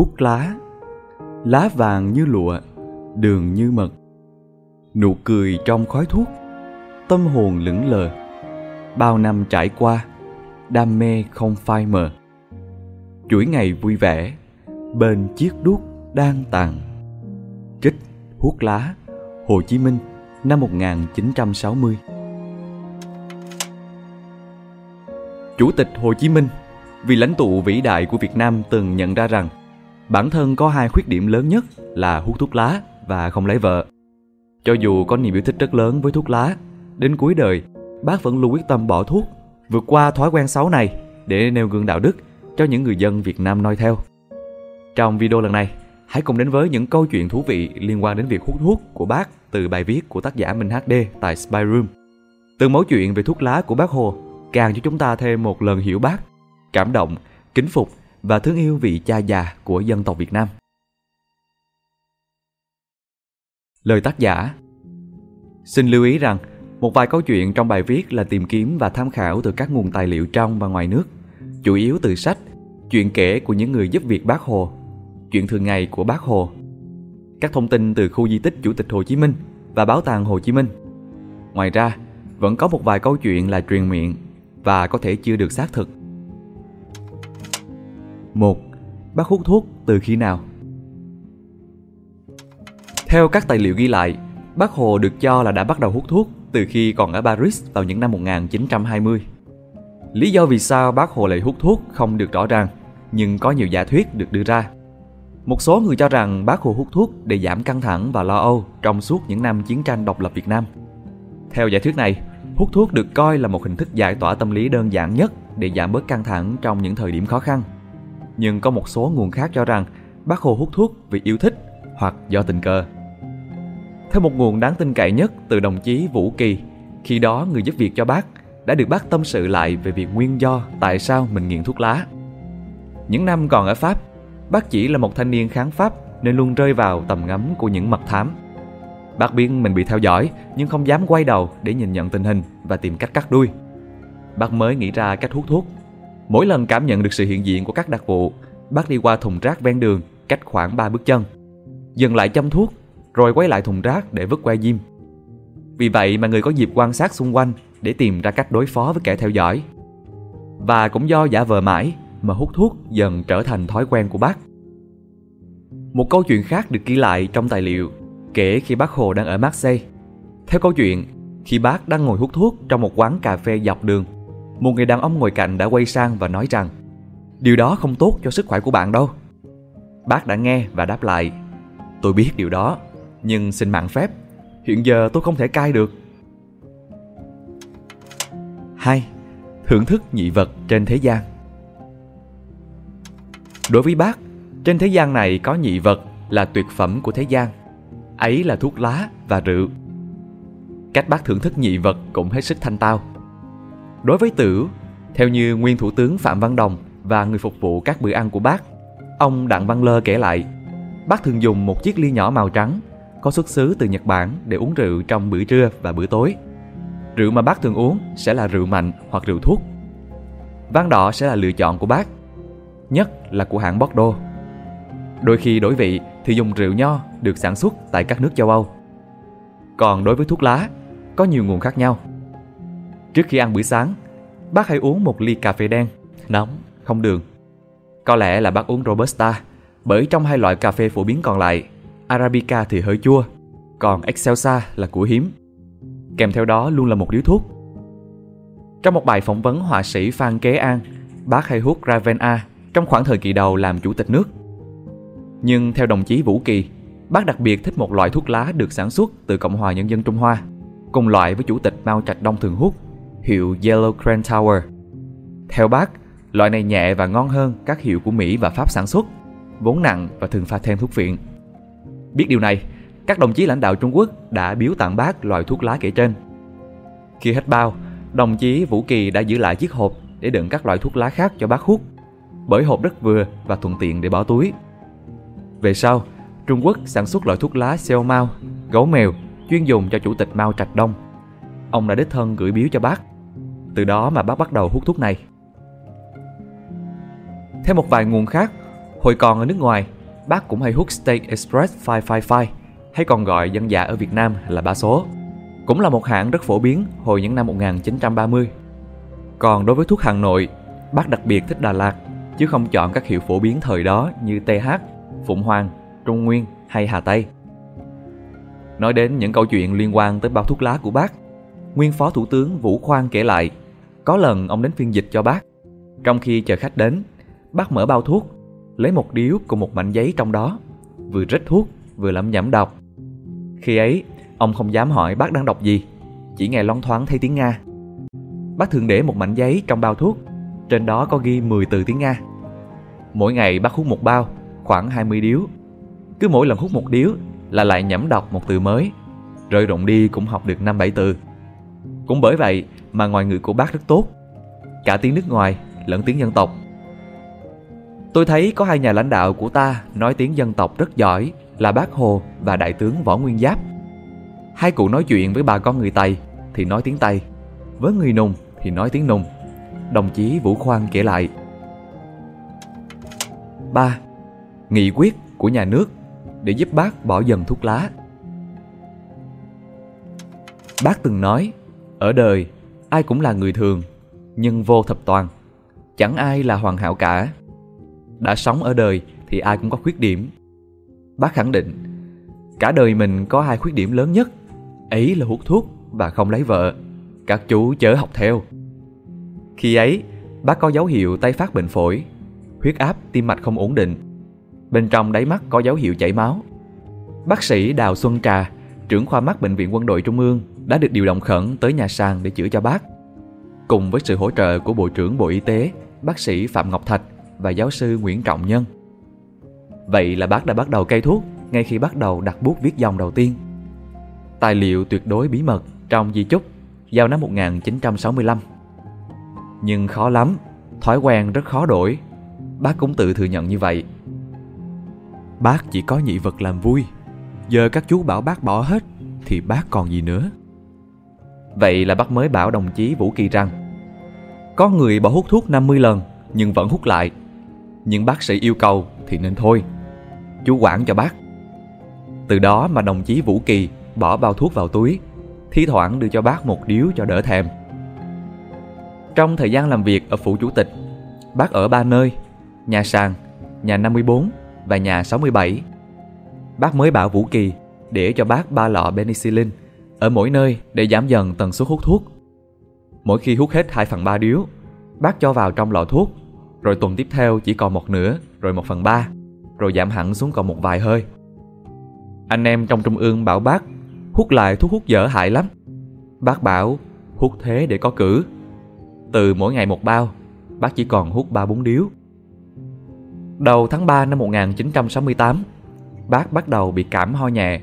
hút lá. Lá vàng như lụa, đường như mật. Nụ cười trong khói thuốc, tâm hồn lững lờ. Bao năm trải qua, đam mê không phai mờ. Chuỗi ngày vui vẻ, bên chiếc đuốc đang tàn. Trích hút lá, Hồ Chí Minh, năm 1960 Chủ tịch Hồ Chí Minh, vì lãnh tụ vĩ đại của Việt Nam từng nhận ra rằng bản thân có hai khuyết điểm lớn nhất là hút thuốc lá và không lấy vợ. Cho dù có niềm yêu thích rất lớn với thuốc lá, đến cuối đời, bác vẫn luôn quyết tâm bỏ thuốc, vượt qua thói quen xấu này để nêu gương đạo đức cho những người dân Việt Nam noi theo. Trong video lần này, hãy cùng đến với những câu chuyện thú vị liên quan đến việc hút thuốc của bác từ bài viết của tác giả Minh HD tại Spy Room. Từ mẫu chuyện về thuốc lá của bác Hồ càng cho chúng ta thêm một lần hiểu bác, cảm động, kính phục và thương yêu vị cha già của dân tộc Việt Nam. Lời tác giả Xin lưu ý rằng, một vài câu chuyện trong bài viết là tìm kiếm và tham khảo từ các nguồn tài liệu trong và ngoài nước, chủ yếu từ sách, chuyện kể của những người giúp việc bác Hồ, chuyện thường ngày của bác Hồ, các thông tin từ khu di tích Chủ tịch Hồ Chí Minh và Bảo tàng Hồ Chí Minh. Ngoài ra, vẫn có một vài câu chuyện là truyền miệng và có thể chưa được xác thực. 1. Bác hút thuốc từ khi nào? Theo các tài liệu ghi lại, bác Hồ được cho là đã bắt đầu hút thuốc từ khi còn ở Paris vào những năm 1920. Lý do vì sao bác Hồ lại hút thuốc không được rõ ràng, nhưng có nhiều giả thuyết được đưa ra. Một số người cho rằng bác Hồ hút thuốc để giảm căng thẳng và lo âu trong suốt những năm chiến tranh độc lập Việt Nam. Theo giả thuyết này, hút thuốc được coi là một hình thức giải tỏa tâm lý đơn giản nhất để giảm bớt căng thẳng trong những thời điểm khó khăn. Nhưng có một số nguồn khác cho rằng bác Hồ hút thuốc vì yêu thích hoặc do tình cờ. Theo một nguồn đáng tin cậy nhất từ đồng chí Vũ Kỳ, khi đó người giúp việc cho bác đã được bác tâm sự lại về việc nguyên do tại sao mình nghiện thuốc lá. Những năm còn ở Pháp, bác chỉ là một thanh niên kháng Pháp nên luôn rơi vào tầm ngắm của những mật thám. Bác biết mình bị theo dõi nhưng không dám quay đầu để nhìn nhận tình hình và tìm cách cắt đuôi. Bác mới nghĩ ra cách hút thuốc. Mỗi lần cảm nhận được sự hiện diện của các đặc vụ, bác đi qua thùng rác ven đường cách khoảng 3 bước chân. Dừng lại châm thuốc rồi quay lại thùng rác để vứt que diêm. Vì vậy mà người có dịp quan sát xung quanh để tìm ra cách đối phó với kẻ theo dõi. Và cũng do giả vờ mãi mà hút thuốc dần trở thành thói quen của bác. Một câu chuyện khác được ghi lại trong tài liệu kể khi bác Hồ đang ở Marseille. Theo câu chuyện, khi bác đang ngồi hút thuốc trong một quán cà phê dọc đường, một người đàn ông ngồi cạnh đã quay sang và nói rằng điều đó không tốt cho sức khỏe của bạn đâu. Bác đã nghe và đáp lại Tôi biết điều đó, nhưng xin mạng phép, hiện giờ tôi không thể cai được. 2. Thưởng thức nhị vật trên thế gian Đối với bác, trên thế gian này có nhị vật là tuyệt phẩm của thế gian. Ấy là thuốc lá và rượu. Cách bác thưởng thức nhị vật cũng hết sức thanh tao. Đối với Tửu, theo như nguyên thủ tướng Phạm Văn Đồng và người phục vụ các bữa ăn của bác, ông Đặng Văn Lơ kể lại, bác thường dùng một chiếc ly nhỏ màu trắng có xuất xứ từ Nhật Bản để uống rượu trong bữa trưa và bữa tối. Rượu mà bác thường uống sẽ là rượu mạnh hoặc rượu thuốc. Vang đỏ sẽ là lựa chọn của bác nhất là của hãng Bordeaux. Đôi khi đổi vị thì dùng rượu nho được sản xuất tại các nước châu Âu. Còn đối với thuốc lá, có nhiều nguồn khác nhau. Trước khi ăn bữa sáng, bác hãy uống một ly cà phê đen, nóng, không đường. Có lẽ là bác uống Robusta, bởi trong hai loại cà phê phổ biến còn lại, Arabica thì hơi chua, còn Excelsa là của hiếm. Kèm theo đó luôn là một điếu thuốc. Trong một bài phỏng vấn họa sĩ Phan Kế An, bác hay hút Ravena trong khoảng thời kỳ đầu làm chủ tịch nước. Nhưng theo đồng chí Vũ Kỳ, bác đặc biệt thích một loại thuốc lá được sản xuất từ Cộng hòa Nhân dân Trung Hoa, cùng loại với chủ tịch Mao Trạch Đông thường hút, hiệu Yellow Crane Tower. Theo bác, loại này nhẹ và ngon hơn các hiệu của Mỹ và Pháp sản xuất, vốn nặng và thường pha thêm thuốc viện. Biết điều này, các đồng chí lãnh đạo Trung Quốc đã biếu tặng bác loại thuốc lá kể trên. Khi hết bao, đồng chí Vũ Kỳ đã giữ lại chiếc hộp để đựng các loại thuốc lá khác cho bác hút bởi hộp rất vừa và thuận tiện để bỏ túi. Về sau, Trung Quốc sản xuất loại thuốc lá xeo mao, gấu mèo chuyên dùng cho chủ tịch Mao Trạch Đông. Ông đã đích thân gửi biếu cho bác. Từ đó mà bác bắt đầu hút thuốc này. Theo một vài nguồn khác, Hồi còn ở nước ngoài, bác cũng hay hút State Express 555 hay còn gọi dân dạ ở Việt Nam là ba số. Cũng là một hãng rất phổ biến hồi những năm 1930. Còn đối với thuốc Hà Nội, bác đặc biệt thích Đà Lạt chứ không chọn các hiệu phổ biến thời đó như TH, Phụng Hoàng, Trung Nguyên hay Hà Tây. Nói đến những câu chuyện liên quan tới bao thuốc lá của bác, nguyên phó thủ tướng Vũ Khoan kể lại, có lần ông đến phiên dịch cho bác. Trong khi chờ khách đến, bác mở bao thuốc, lấy một điếu cùng một mảnh giấy trong đó, vừa rít thuốc vừa lẩm nhẩm đọc. Khi ấy, ông không dám hỏi bác đang đọc gì, chỉ nghe loáng thoáng thấy tiếng Nga. Bác thường để một mảnh giấy trong bao thuốc, trên đó có ghi 10 từ tiếng Nga. Mỗi ngày bác hút một bao, khoảng 20 điếu. Cứ mỗi lần hút một điếu là lại nhẩm đọc một từ mới, rơi rụng đi cũng học được 5-7 từ. Cũng bởi vậy mà ngoại ngữ của bác rất tốt, cả tiếng nước ngoài lẫn tiếng dân tộc. Tôi thấy có hai nhà lãnh đạo của ta nói tiếng dân tộc rất giỏi là bác Hồ và đại tướng Võ Nguyên Giáp. Hai cụ nói chuyện với bà con người Tây thì nói tiếng Tây, với người Nùng thì nói tiếng Nùng. Đồng chí Vũ Khoan kể lại. 3. Nghị quyết của nhà nước để giúp bác bỏ dần thuốc lá. Bác từng nói, ở đời ai cũng là người thường, nhưng vô thập toàn. Chẳng ai là hoàn hảo cả. Đã sống ở đời thì ai cũng có khuyết điểm. Bác khẳng định, cả đời mình có hai khuyết điểm lớn nhất, ấy là hút thuốc và không lấy vợ. Các chú chớ học theo. Khi ấy, bác có dấu hiệu tái phát bệnh phổi, huyết áp, tim mạch không ổn định. Bên trong đáy mắt có dấu hiệu chảy máu. Bác sĩ Đào Xuân Trà, trưởng khoa mắt Bệnh viện Quân đội Trung ương đã được điều động khẩn tới nhà sàn để chữa cho bác. Cùng với sự hỗ trợ của Bộ trưởng Bộ Y tế, bác sĩ Phạm Ngọc Thạch và giáo sư Nguyễn Trọng Nhân. Vậy là bác đã bắt đầu cây thuốc ngay khi bắt đầu đặt bút viết dòng đầu tiên. Tài liệu tuyệt đối bí mật trong di chúc giao năm 1965. Nhưng khó lắm, thói quen rất khó đổi. Bác cũng tự thừa nhận như vậy. Bác chỉ có nhị vật làm vui. Giờ các chú bảo bác bỏ hết thì bác còn gì nữa. Vậy là bác mới bảo đồng chí Vũ Kỳ rằng Có người bỏ hút thuốc 50 lần nhưng vẫn hút lại. Nhưng bác sĩ yêu cầu thì nên thôi. Chú quản cho bác. Từ đó mà đồng chí Vũ Kỳ bỏ bao thuốc vào túi, thi thoảng đưa cho bác một điếu cho đỡ thèm. Trong thời gian làm việc ở phủ chủ tịch, bác ở ba nơi, nhà sàn, nhà 54 và nhà 67. Bác mới bảo Vũ Kỳ để cho bác ba lọ penicillin ở mỗi nơi để giảm dần tần suất hút thuốc. Mỗi khi hút hết 2 phần 3 điếu, bác cho vào trong lọ thuốc, rồi tuần tiếp theo chỉ còn một nửa, rồi một phần ba, rồi giảm hẳn xuống còn một vài hơi. Anh em trong trung ương bảo bác hút lại thuốc hút dở hại lắm. Bác bảo hút thế để có cử. Từ mỗi ngày một bao, bác chỉ còn hút 3-4 điếu. Đầu tháng 3 năm 1968, bác bắt đầu bị cảm ho nhẹ.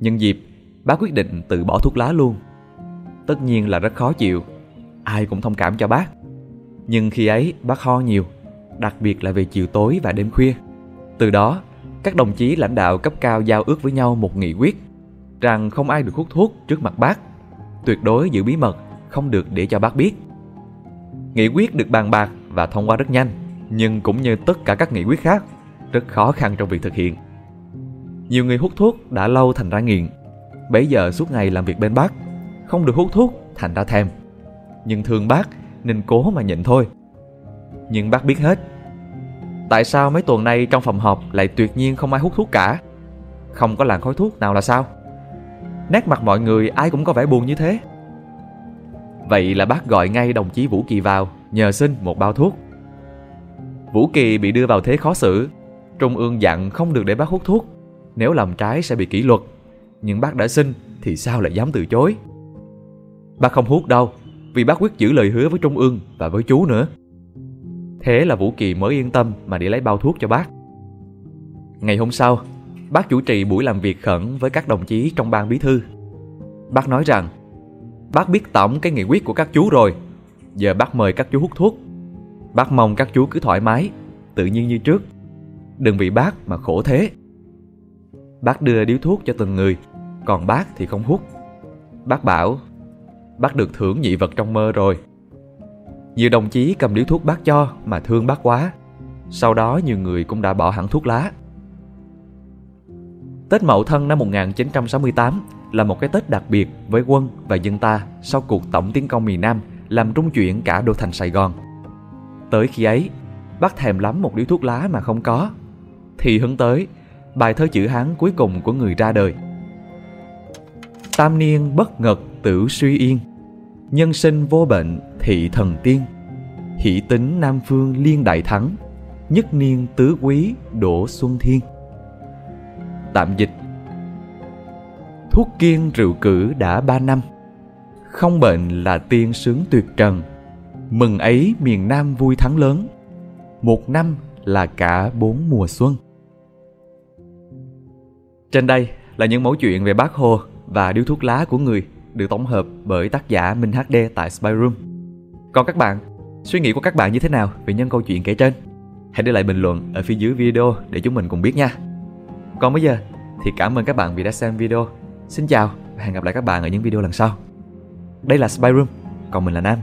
Nhân dịp, bác quyết định từ bỏ thuốc lá luôn. Tất nhiên là rất khó chịu, ai cũng thông cảm cho bác. Nhưng khi ấy bác ho nhiều, đặc biệt là về chiều tối và đêm khuya. Từ đó, các đồng chí lãnh đạo cấp cao giao ước với nhau một nghị quyết rằng không ai được hút thuốc trước mặt bác, tuyệt đối giữ bí mật, không được để cho bác biết. Nghị quyết được bàn bạc và thông qua rất nhanh, nhưng cũng như tất cả các nghị quyết khác, rất khó khăn trong việc thực hiện. Nhiều người hút thuốc đã lâu thành ra nghiện, bấy giờ suốt ngày làm việc bên bác, không được hút thuốc thành ra thèm. Nhưng thương bác nên cố mà nhịn thôi. Nhưng bác biết hết. Tại sao mấy tuần nay trong phòng họp lại tuyệt nhiên không ai hút thuốc cả? Không có làn khói thuốc nào là sao? Nét mặt mọi người ai cũng có vẻ buồn như thế. Vậy là bác gọi ngay đồng chí Vũ Kỳ vào nhờ xin một bao thuốc. Vũ Kỳ bị đưa vào thế khó xử. Trung ương dặn không được để bác hút thuốc. Nếu làm trái sẽ bị kỷ luật. Nhưng bác đã xin thì sao lại dám từ chối? Bác không hút đâu, vì bác quyết giữ lời hứa với Trung ương và với chú nữa. Thế là Vũ Kỳ mới yên tâm mà đi lấy bao thuốc cho bác. Ngày hôm sau, bác chủ trì buổi làm việc khẩn với các đồng chí trong ban bí thư. Bác nói rằng, bác biết tổng cái nghị quyết của các chú rồi, giờ bác mời các chú hút thuốc. Bác mong các chú cứ thoải mái, tự nhiên như trước. Đừng vì bác mà khổ thế. Bác đưa điếu thuốc cho từng người, còn bác thì không hút. Bác bảo, bác được thưởng nhị vật trong mơ rồi. Nhiều đồng chí cầm điếu thuốc bác cho mà thương bác quá. Sau đó nhiều người cũng đã bỏ hẳn thuốc lá. Tết Mậu Thân năm 1968 là một cái Tết đặc biệt với quân và dân ta sau cuộc tổng tiến công miền Nam làm trung chuyển cả đô thành Sài Gòn. Tới khi ấy, bác thèm lắm một điếu thuốc lá mà không có. Thì hướng tới, bài thơ chữ Hán cuối cùng của người ra đời. Tam niên bất ngật tử suy yên, nhân sinh vô bệnh thị thần tiên. Hỷ tính Nam Phương liên đại thắng, nhất niên tứ quý đổ xuân thiên. Tạm dịch Thuốc kiên rượu cử đã ba năm, không bệnh là tiên sướng tuyệt trần. Mừng ấy miền Nam vui thắng lớn, một năm là cả bốn mùa xuân. Trên đây là những mẫu chuyện về bác Hồ và điếu thuốc lá của người được tổng hợp bởi tác giả Minh HD tại Spy Room. Còn các bạn, suy nghĩ của các bạn như thế nào về những câu chuyện kể trên? Hãy để lại bình luận ở phía dưới video để chúng mình cùng biết nha. Còn bây giờ thì cảm ơn các bạn vì đã xem video. Xin chào và hẹn gặp lại các bạn ở những video lần sau. Đây là Spy Room, còn mình là Nam.